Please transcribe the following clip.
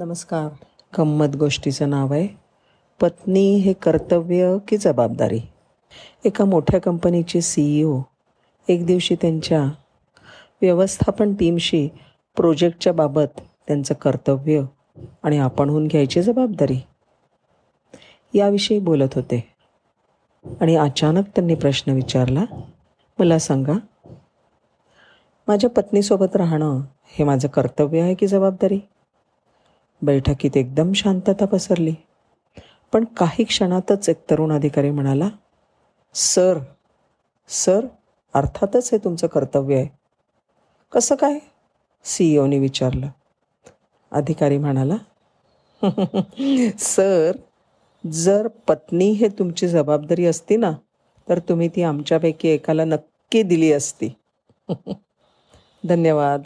नमस्कार. गंमत गोष्टीचं नाव आहे पत्नी हे कर्तव्य की जबाबदारी? एका मोठ्या कंपनीचे सीईओ एक दिवशी त्यांच्या व्यवस्थापन टीमशी प्रोजेक्टच्या बाबत त्यांचं कर्तव्य आणि आपणहून घ्यायची जबाबदारी याविषयी बोलत होते. आणि अचानक त्यांनी प्रश्न विचारला मला सांगा माझ्या पत्नीसोबत राहणं हे माझं कर्तव्य आहे की जबाबदारी? बैठकीत एकदम शांतता पसरली. पण काही क्षणातच एक तरुण अधिकारी म्हणाला सर सर अर्थातच हे तुमचं कर्तव्य आहे. कसं काय? सीईओने विचारलं. अधिकारी म्हणाला सर जर पत्नी हे तुमची जबाबदारी असती ना तर तुम्ही ती आमच्यापैकी एकाला नक्की दिली असती. धन्यवाद.